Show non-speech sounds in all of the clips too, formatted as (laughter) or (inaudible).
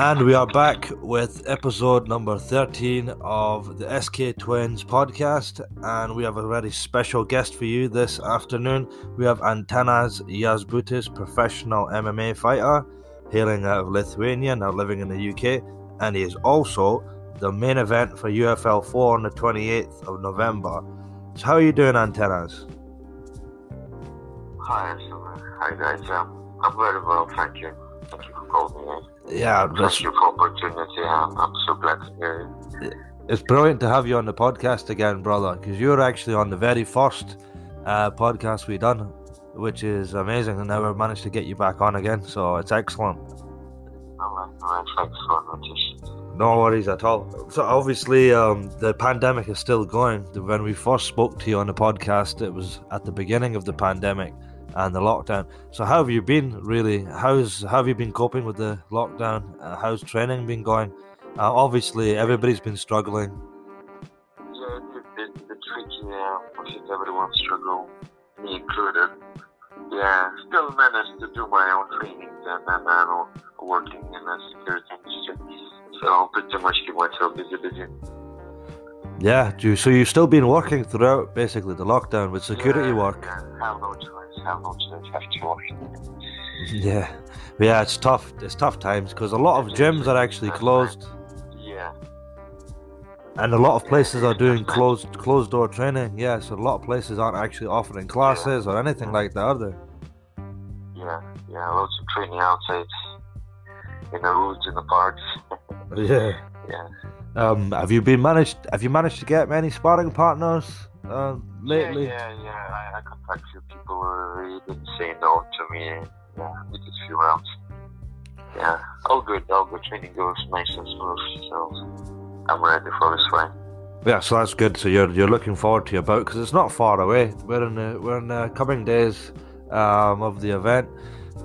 And we are back with episode number 13 of the SK Twins podcast. And we have a very special guest for you this afternoon. We have Antanaz Jasbutis, professional MMA fighter, hailing out of Lithuania, now living in the UK. And he is also the main event for UFL 4 on the 28th of November. So, how are you doing, Antanaz? Hi, hi guys. Um, I'm very well, thank you. Thank you for calling me. Yeah, Thank you for opportunity. I'm, I'm so glad to hear it. It's brilliant to have you on the podcast again, brother, because you were actually on the very first uh, podcast we done, which is amazing. And now we've managed to get you back on again, so it's excellent. Alright, alright, thanks for notice. No worries at all. So obviously, um, the pandemic is still going. When we first spoke to you on the podcast, it was at the beginning of the pandemic and the lockdown. So how have you been? Really, how's how have you been coping with the lockdown? Uh, how's training been going? Uh, obviously, everybody's been struggling. Yeah, it's a bit, bit tricky. Yeah, I think everyone struggle, me included. Yeah, still managed to do my own trainings and then I'm working in the security industry. So pretty much keep myself busy, busy. Yeah, do so you've still been working throughout basically the lockdown with security yeah, work. Yeah, have no choice. Have no. Have to work. Yeah, yeah, it's tough. It's tough times because a lot of gyms are actually closed, Yeah. and a lot of places are doing closed closed door training. Yeah, so a lot of places aren't actually offering classes or anything like that, are they? Yeah, yeah, lots of training outside in the woods, in the parks. (laughs) Yeah. (laughs) yeah. Um, have you been managed? Have you managed to get many sparring partners uh, lately? Yeah, yeah, yeah. I, I contacted a few people who really didn't say no to me. Yeah, we did a few rounds. Yeah, all good, all good. Training goes nice and smooth, so I'm ready for this fight. Yeah, so that's good. So you're you're looking forward to your bout because it's not far away. We're in the we're in the coming days um, of the event.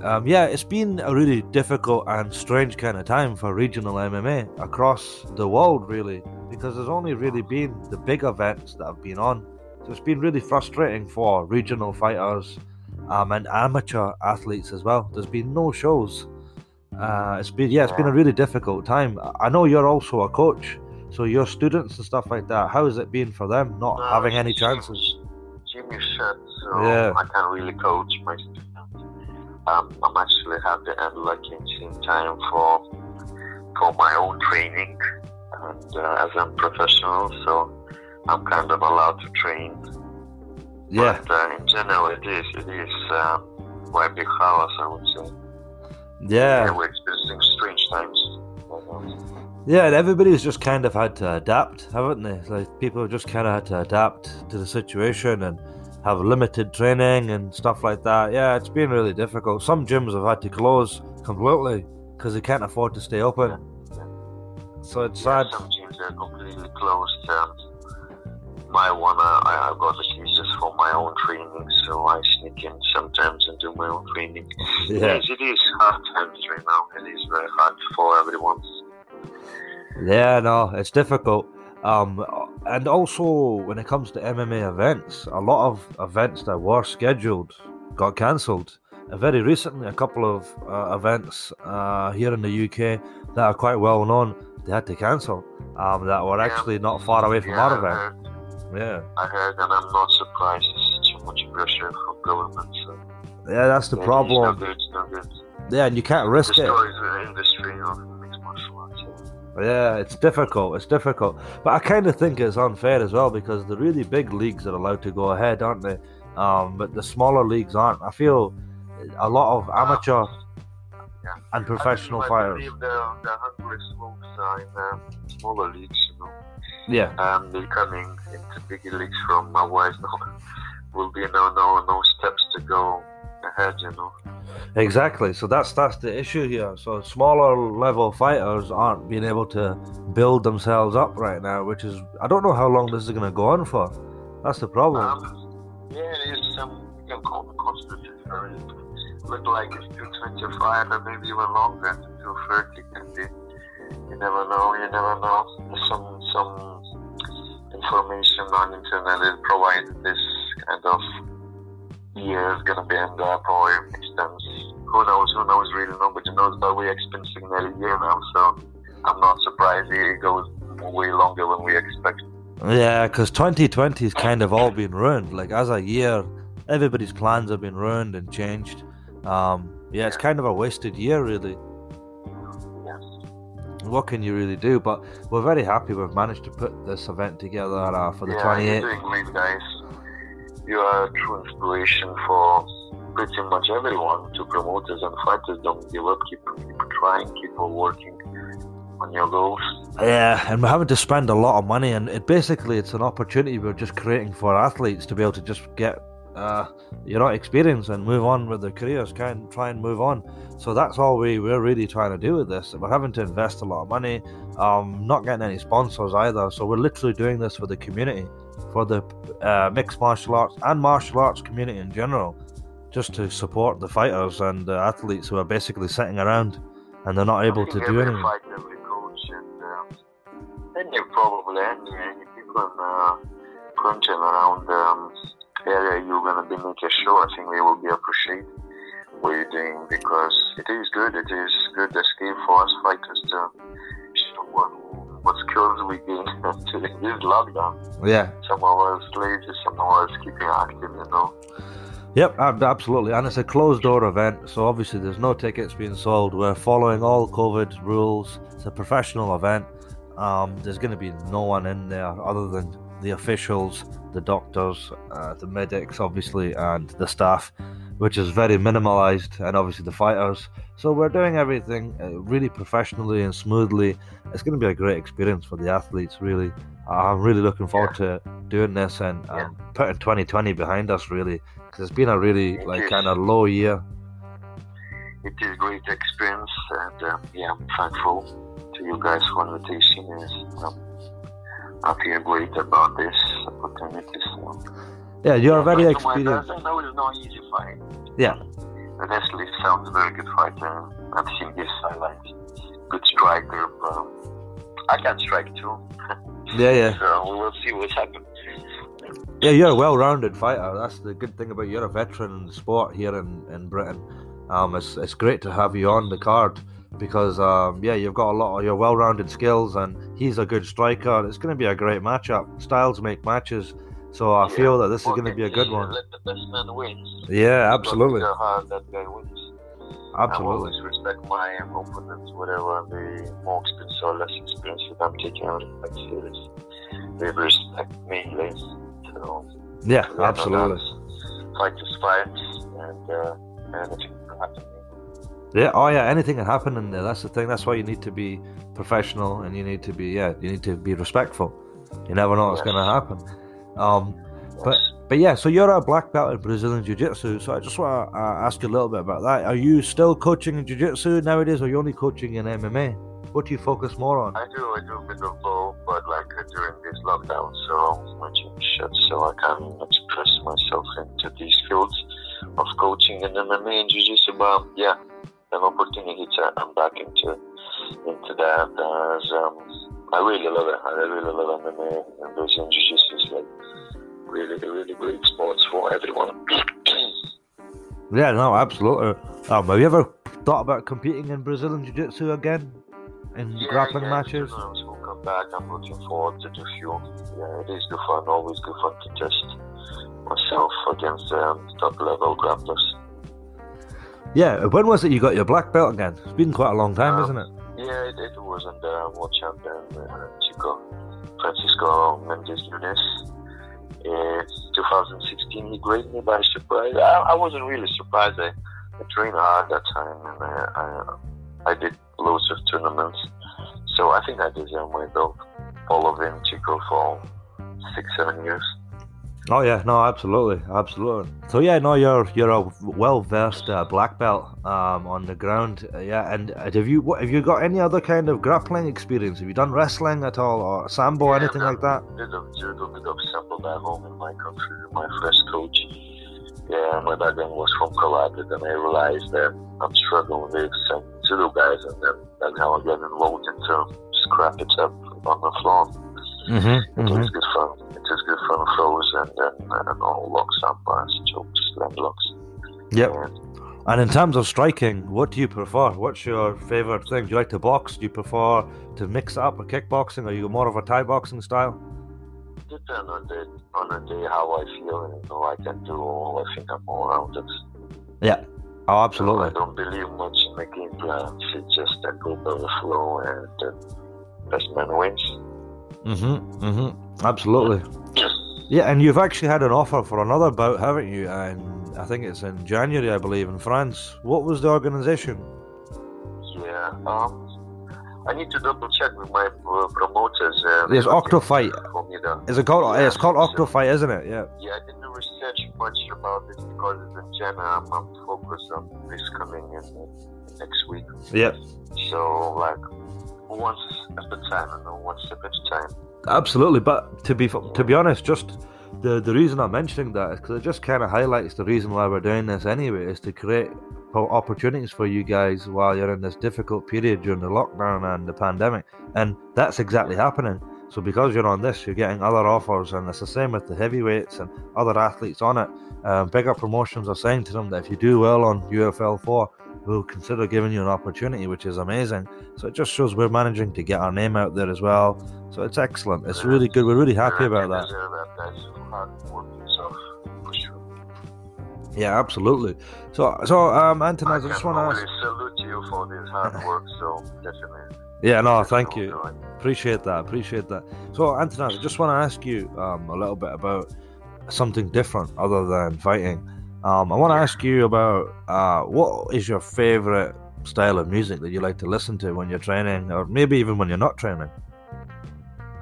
Um, yeah, it's been a really difficult and strange kind of time for regional MMA across the world, really, because there's only really been the big events that have been on. So it's been really frustrating for regional fighters um, and amateur athletes as well. There's been no shows. Uh, it's been yeah, it's been a really difficult time. I know you're also a coach, so your students and stuff like that. How has it been for them not No, having any chances? Gym is shut, so Yeah. I can't really coach my students. Um, I'm actually happy and lucky at the same time for for my own training, and uh, as I'm professional, so I'm kind of allowed to train. Yeah, But uh, in general, it is it is uh, quite a big chaos, I would say. yeah. we're experiencing strange times. Yeah, and everybody's just kind of had to adapt, haven't they? Like people have just kind of had to adapt to the situation and have limited training and stuff like that. Yeah, it's been really difficult. Some gyms have had to close completely because they can't afford to stay open. So it's sad. Some gyms are completely closed. Um, my one, uh, I, I got just for my own training, so I sneak in sometimes and do my own training. Yeah, Yes, it is hard times right now. It is very hard for everyone. yeah, no, it's difficult. Um, and also when it comes to MMA events, a lot of events that were scheduled got cancelled. Uh, very recently, a couple of uh, events uh, here in the UK that are quite well known, they had to cancel. Um, that were actually not far away from Yeah, our event. Yeah, I heard, and I'm not surprised. There's too much pressure from government. So yeah, that's the yeah, problem. It's good. It's. Yeah, and you can't risk it. Industry of mixed yeah. It's difficult. It's difficult, but I kind of think it's unfair as well because the really big leagues are allowed to go ahead, aren't they? Um, but the smaller leagues aren't. I feel a lot of amateur Yeah. and professional I fighters. believe the, the hungry smokes in the smaller leagues, you know. Yeah, Um, they're coming into bigger leagues from my otherwise no will be no no no steps to go ahead, you know. exactly. So that's that's the issue here. So smaller level fighters aren't being able to build themselves up right now, which is I don't know how long this is going to go on for. That's the problem. Um, yeah, it is some you can call the constitution. Look like it's two twenty five or maybe even longer, two thirty can be. You never know, you never know. Some some information on internet that provided this kind of year is gonna be end up or extends who knows? Who knows? Really, nobody knows. But we're expensing nearly a year now, so I'm not surprised it goes way longer than we expect. Yeah, because 2020 has kind of all been ruined. Like as a year, everybody's plans have been ruined and changed. Um, yeah, it's kind of a wasted year, really. What can you really do? But we're very happy we've managed to put this event together uh, for the yeah, 28th. you're doing great, guys. You are a true inspiration for pretty much everyone to promoters and fighters. Don't give up. Keep, keep trying. Keep on working on your goals. Yeah, and we're having to spend a lot of money, and it basically it's an opportunity we're just creating for athletes to be able to just get uh, you know experience and move on with their careers, try and try and move on. So that's all we we're really trying to do with this. We're having to invest a lot of money, um, not getting any sponsors either. So we're literally doing this for the community, for the uh, mixed martial arts and martial arts community in general, just to support the fighters and the athletes who are basically sitting around and they're not able to do anything. fighter, every coach, and any probably any, any people in uh, crunching around um, area you're gonna be making sure. I think they will be appreciated what you're doing because it is good. It is good escape for us fighters to show what what skills we gain (laughs) during this lockdown. Yeah, Some of us lazy, some of us keeping active. You know. Yep, absolutely. And it's a closed door event, so obviously there's no tickets being sold. We're following all COVID rules. It's a professional event. Um, there's going to be no one in there other than the officials, the doctors, uh, the medics, obviously, and the staff, which is very minimalized, and obviously the fighters. So we're doing everything uh, really professionally and smoothly. It's going to be a great experience for the athletes, really. I'm really looking forward to doing this and, Yeah. and putting 2020 behind us, really because it's been a really It like kind of low year. it is a great experience, and um, yeah, I'm thankful to you guys for invitation. Is um, I feel great about this opportunity. So, Yeah, you're very But experienced. I know it's not easy fight. Yeah. Honestly, sounds very good fighter. I've seen his highlights. Good striker. Um, I can strike too, (laughs) Yeah, yeah, so we will see what's happening. yeah. You're a well-rounded fighter. That's the good thing about you're a veteran in the sport here in, in Britain. Um, it's it's great to have you on the card because um, yeah, you've got a lot of your well-rounded skills, and he's a good striker. It's going to be a great matchup. Styles make matches, so I Yeah. feel that this is going to be a good one. Let the best man win. Yeah, absolutely, How hard that guy wins. I absolutely. always respect my opponents, whatever the more expensive or less expensive I'm taking out of my series. They respect me less. So, Yeah, absolutely. Fight is fight, and uh, happen. Yeah, oh yeah, anything can happen in there. That's the thing. That's why you need to be professional and you need to be yeah, you need to be respectful. You never know what's Yes. going to happen. Um, but Yes. but yeah, so you're a black belt in Brazilian Jiu Jitsu. So I just want to uh, ask you a little bit about that. Are you still coaching in Jiu Jitsu nowadays, or are you only coaching in MMA? What do you focus more on? I do, I do a bit of both, but like uh, during this lockdown, so my gym shut, so I can express myself into these fields of coaching and MMA and Jiu-Jitsu. But yeah, an opportunity to I'm back into into that as um, I really love it. I really love MMA and Brazilian Jiu-Jitsu is like really, really great sports for everyone. (clears throat) Yeah, no, absolutely. Um, have you ever thought about competing in Brazilian Jiu Jitsu again in Yeah, grappling yeah, matches? will come back. I'm looking forward to do few. Yeah, it is good fun. Always good fun to test myself against um, top level grapplers. Yeah, when was it you got your black belt again? It's been quite a long time, Um, isn't it? Yeah, it, it was the world champion uh, Chico Francisco Mendes Nunes. In 2016, he graded me by surprise. I, I wasn't really surprised. I, I trained hard that time, and I, I, I did loads of tournaments. So I think I deserve my belt. Following Chico for six, seven years. Oh yeah, no, absolutely, absolutely. So yeah, no, you're you're a well versed uh, black belt um, on the ground. Uh, yeah, and uh, have you what, have you got any other kind of grappling experience? Have you done wrestling at all, or sambo, Yeah, anything like that? bit of judo, bit of sambo back home in my country. My first coach, yeah, my background was from karate. and I realized that I'm struggling with some judo guys, and then that's how I got involved into scrap it up on the floor. Mm-hmm. It is good fun. It is good fun throws and then and all locks, armbars, chokes, land locks. Yep. And And in terms of striking, what do you prefer? What's your favorite thing? Do you like to box? Do you prefer to mix up with kickboxing? Are you more of a Thai boxing style? Depend on the on the day how I feel, and you know, I can do all. I think I'm all rounded. Yeah. Oh, absolutely. I don't believe much in the game plan. It's just a go by the flow, and the best man wins. Mm-hmm. Mm-hmm. Absolutely. Yeah, and you've actually had an offer for another bout, haven't you? And I think it's in January, I believe, in France. What was the organisation? Yeah. Um, I need to double check with my uh, promoters. Uh, There's Octofight. for me then. Is it called? Yeah, it's called so- Octofight, isn't it? Yeah. Yeah, I didn't research much about it because it's in January I'm, I'm focused on this coming in uh, next week. Yeah. So like once at a time, you know, one step at a time. Absolutely, but to be to be honest, just the the reason I'm mentioning that is because it just kind of highlights the reason why we're doing this anyway, is to create opportunities for you guys while you're in this difficult period during the lockdown and the pandemic, and that's exactly happening. So because you're on this, you're getting other offers, and it's the same with the heavyweights and other athletes on it. Um, bigger promotions are saying to them that if you do well on UFL four, we'll consider giving you an opportunity, which is amazing. So it just shows we're managing to get our name out there as well. So it's excellent. It's really good. We're really happy about that. deserve that. That's hard work itself, for sure. Yeah, absolutely. So, so um, Antonas, I I just want to ask. salute you for this hard (laughs) work. So definitely. Yeah, no, thank you. Appreciate that. Appreciate that. So, Antonas, I just want to ask you um, a little bit about something different other than fighting. Um, I want to ask you about uh, what is your favorite style of music that you like to listen to when you're training, or maybe even when you're not training.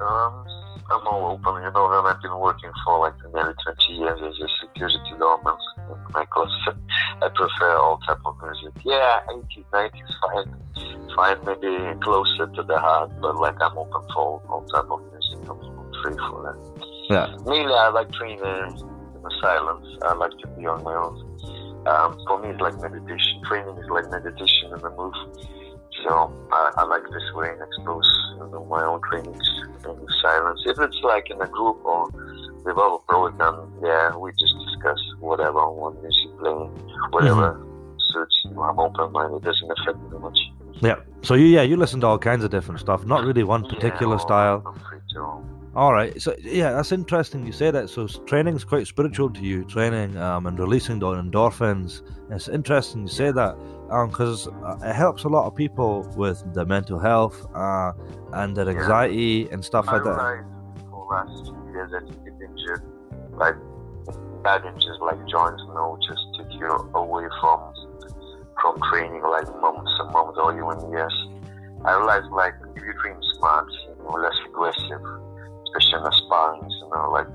Um, I'm all open, you know, and I've been working for like nearly 20 years as a security doorman in my class. (laughs) I prefer all type of music. Yeah, 80s, 90s, fine. Fine, maybe closer to the heart, but like I'm open for all, all type of music. I'm free for that. Yeah. Mainly, I like training in the silence. I like to be on my own. Um, for me, it's like meditation. Training is like meditation in the move. So I, I like this way and expose you know, my own trainings in silence. If it's like in a group or with other pros, then yeah, we just discuss whatever on music playing, whatever suits you. I'm open minded. It doesn't affect me much. Yeah. So you, yeah, you listen to all kinds of different stuff. Not really one particular Yeah, style. I'm free to. All right. So yeah, that's interesting. You say that. So training is quite spiritual to you. Training um, and releasing the endorphins. It's interesting you say that because uh, it helps a lot of people with their mental health uh, and their Yeah. anxiety and stuff I like that. for last few years get injured, like bad injuries like joints, you know, just take you away from from training like months and months or even years. I realized like if you train smart, you know, less aggressive, especially in sparring, you know, like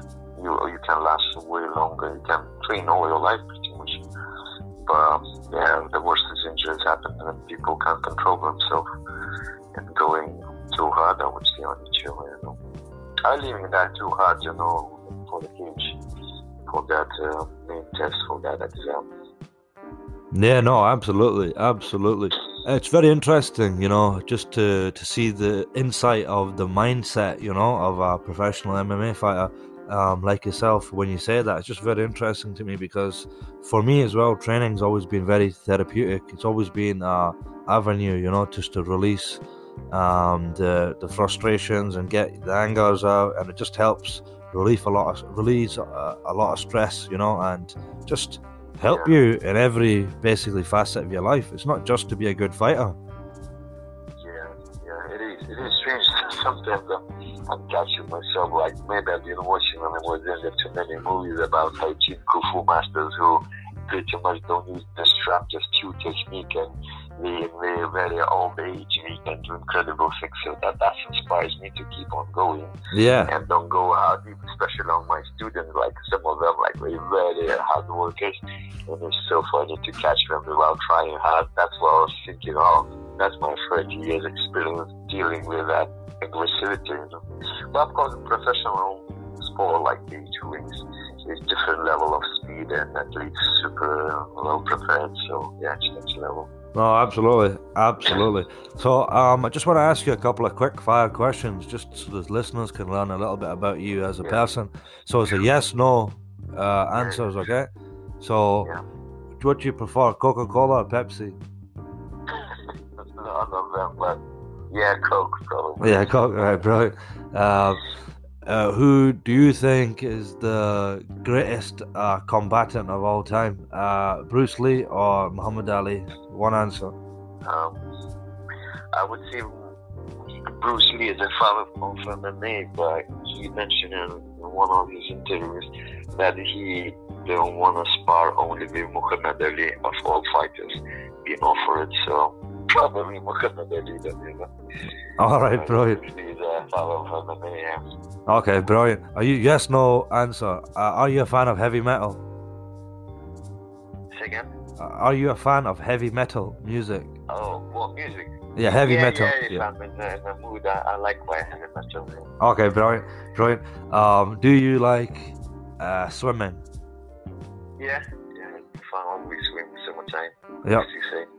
you you can last way longer. You can train all your life pretty much. But um, yeah, the worst is injuries happen and people can't control themselves and going too hard, I would say, on each other, you know. I leaving that too hard, you know, for the cage, for that uh, main test, for that exam. Yeah, no, absolutely, absolutely. It's very interesting, you know, just to to see the insight of the mindset, you know, of a professional MMA fighter um, like yourself. When you say that, it's just very interesting to me because for me as well, training's always been very therapeutic. It's always been a avenue, you know, just to release um, the the frustrations and get the angers out, and it just helps relieve a lot of release a, a lot of stress, you know, and just help Yeah. you in every basically facet of your life. It's not just to be a good fighter. Yeah, yeah, it is. It is strange. (laughs) Sometimes I'm, I'm catching myself like maybe I've been watching when I was younger too many movies about Tai Chi Kung Fu masters who pretty much don't use the strap, just cue technique and they, they very old age they can do incredible things. So that, that inspires me to keep on going. Yeah, and don't go hard, especially on my students. Like some of them, like they very hard workers, and it's so funny to catch them without trying hard. That's what I was thinking of. That's my 30 years experience dealing with that aggressivity. You know? But of course, professional sport like the two wings is different level of speed and athletes super well prepared. So yeah, it's next level. no, absolutely, absolutely. So, um, I just want to ask you a couple of quick fire questions, just so the listeners can learn a little bit about you as a Yeah. person. So, it's a yes/no uh, answers, okay? So, Yeah. what do you prefer, Coca Cola or Pepsi? None of them, but yeah, Coke probably. Yeah, Coke. Right, bro. Um, uh, who do you think is the greatest uh, combatant of all time? Uh, Bruce Lee or Muhammad Ali? One answer. Um, I would say Bruce Lee is a father of MMA, but he mentioned in one of his interviews that he don't want to spar only with Muhammad Ali of all fighters being offered. So probably Muhammad Ali. Then, you know. All right, brilliant. Bruce Lee is a father of MMA. Yeah. Okay, brilliant. Are you yes, no answer? Uh, are you a fan of heavy metal? Say again. Uh, are you a fan of heavy metal music? Oh, what music? Yeah, heavy yeah, metal. Yeah, if I'm in the, in the mood, I, I like quite heavy metal. Okay, brilliant, brilliant. Um, do you like uh, swimming? Yeah, yeah, it's fun. Always swim summertime. Yep. As you say. Yeah.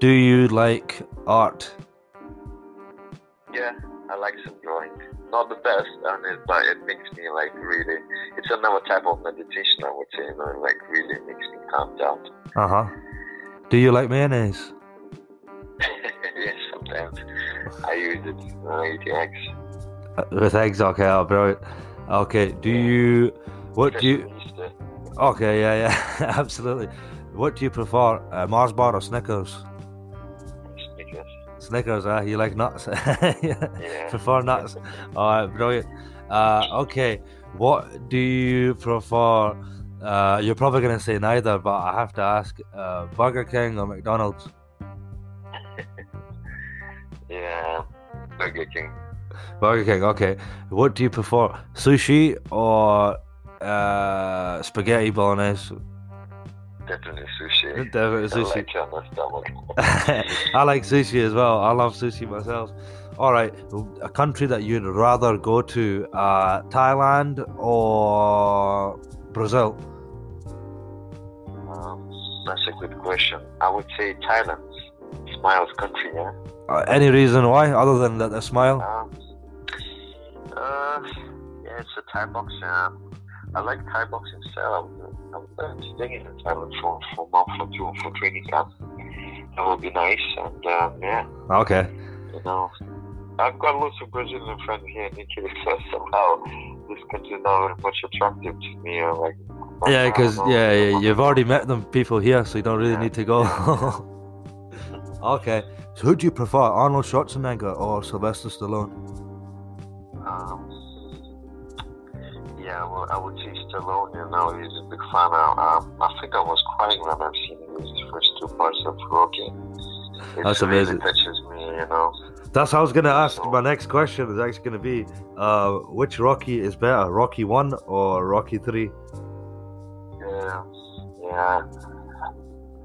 Do you like art? yeah, I like some drawing. Not the best but it makes me like really. It's another type of meditation, I would say. You know, like really makes me calm down. Uh huh. Do you like mayonnaise? (laughs) yes, sometimes I use it. Uh, eat eggs. Uh, With eggs, okay, oh, brilliant. Okay, do you? What do you? Okay, yeah, yeah, (laughs) absolutely. What do you prefer, uh, Mars bar or Snickers? Snickers. Snickers, uh, you like nuts? (laughs) yeah. Prefer nuts. All right, brilliant. Uh, okay, what do you prefer? Uh, you're probably gonna say neither, but I have to ask: uh, Burger King or McDonald's? (laughs) Yeah. Burger King. Burger King. Okay. What do you prefer, sushi or uh, spaghetti bolognese? Definitely sushi. Definitely I sushi. like it stomach. (laughs) I like sushi as well. I love sushi myself. All right, a country that you'd rather go to, uh, Thailand or Brazil? um, that's a good question. I would say Thailand. Smiles country, yeah. Uh, any reason why, other than that the smile? Um, uh, yeah, it's a Thai boxing. I like Thai boxing style. I'm, I'm staying in Thailand for, for a month or two for training camp. That would be nice. And um, yeah, Okay. you know, I've got lots of Brazilian friends here in Italy, (laughs) so somehow this country is not very much attractive to me. Or like, Yeah, because yeah, yeah, you've already met them people here, so you don't really Yeah. need to go. (laughs) okay. So who do you prefer, Arnold Schwarzenegger or Sylvester Stallone? Um, yeah, well, I would say Stallone, you know, he's a big fan. I, um, I think I was crying when I've seen his first two parts of Rocky. It That's really amazing. touches me, you know. That's how I was going to ask. My next question is actually going to be, uh, which Rocky is better, Rocky One or Rocky Three? Yeah, yeah.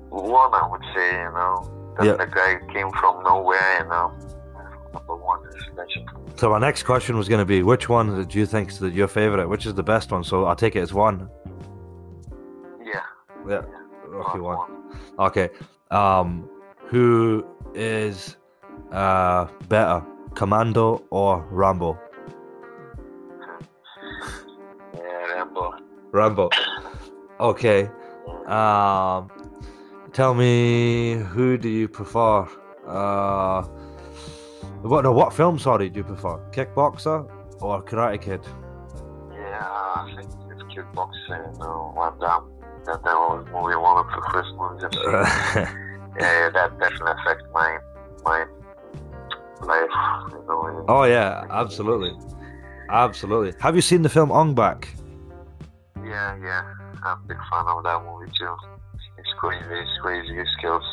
One, I would say, you know, that Yeah. the guy came from nowhere, you know. Number one is legend. So my next question was going to be, which one do you think is your favorite? Which is the best one? So I'll take it as one. Yeah. Yeah, Rocky Rock One. Okay. Um, who is uh better, Commando or Rambo? (laughs) Yeah, Rambo. Rambo. Okay. Um, tell me who do you prefer? Uh, what no, what film? Sorry, do you prefer Kickboxer or Karate Kid? Yeah, I think it's Kickboxer. you know, Van Damme. That, that was movie, one of the first movies (laughs) yeah, that definitely affected my my life. You know. oh yeah, absolutely, absolutely. Have you seen the film Ong Bak? Yeah, yeah. I'm a big fan of that movie too. It's crazy, it's crazy skills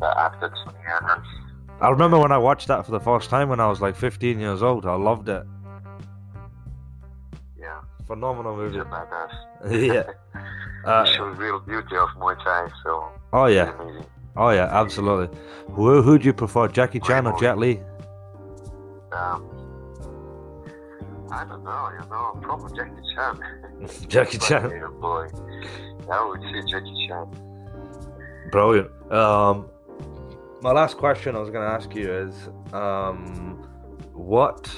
that acted. Yeah, I remember when I watched that for the first time when I was like 15 years old. I loved it. yeah. Phenomenal movie. a badass. (laughs) yeah. (laughs) Uh, he shows real beauty of Muay Thai. So oh yeah. Oh yeah. Absolutely. Who who do you prefer, Jackie Chan or Jet Li? Um, I don't know. You know, probably Jackie Chan. (laughs) Jackie Chan. boy. I would say Jackie Chan. Brilliant. Um, my last question I was going to ask you is, um, what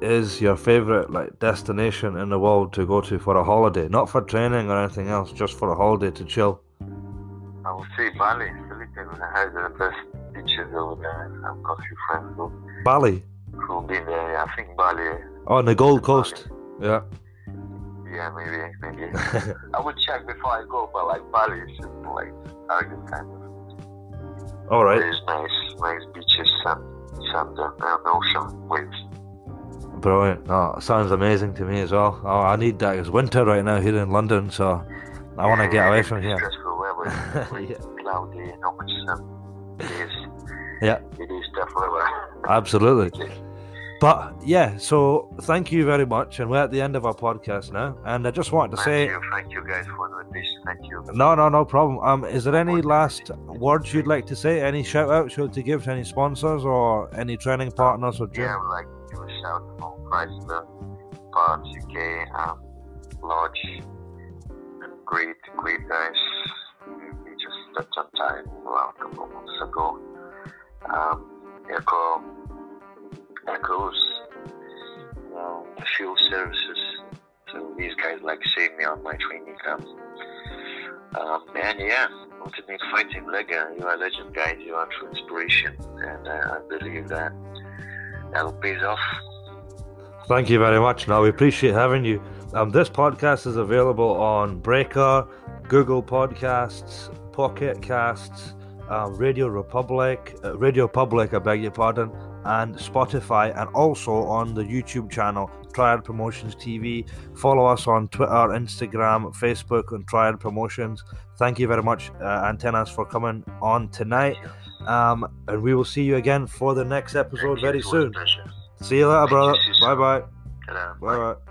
is your favorite like destination in the world to go to for a holiday? Not for training or anything else, just for a holiday to chill. I will say Bali, Philippines. I had the best beaches over there. I've got a few friends who, Bali. who've been there. I think Bali. Oh, on the Gold Coast. Yeah. Yeah, maybe, maybe. (laughs) I would check before I go, but like Bali is just like target kind of. All right. There's nice, nice beaches, sand, sand, and ocean waves. Brilliant. Oh, sounds amazing to me as well. Oh, I need that. It's winter right now here in London, so I want to get away from here. Stressful (laughs) weather, Yeah. cloudy, not much sun. It is. Yeah. It is tough weather. Absolutely. (laughs) But yeah, so thank you very much, and we're at the end of our podcast now. And I just wanted to Thank say, you, thank you guys for the invitation. Thank you. no, no, no problem. Um, is there any last words you'd like to say? Any shout outs you'd like to give to any sponsors or any training partners or gym? Yeah, I would like to give a shout out to Chrysler, Parts UK, um, Lodge, great, great guys. We just stepped on time well, a couple of months ago. Um, Echo, Echoes, um, fuel services. So these guys like saved me on my training camp. Um, and yeah, Ultimate Fighting Lega, you are a legend, guys. You are true inspiration, and uh, I believe that that'll pays off. Thank you very much. Now we appreciate having you. Um, this podcast is available on Breaker, Google Podcasts, Pocket Casts, um, Radio Republic, uh, Radio Public, I beg your pardon, and Spotify, and also on the YouTube channel Triad Promotions TV. Follow us on Twitter, Instagram, Facebook, and Triad Promotions. Thank you very much, uh, Antanaz, for coming on tonight. Um, and we will see you again for the next episode very It was a soon. See you later, brother. Bye bye. Bye bye.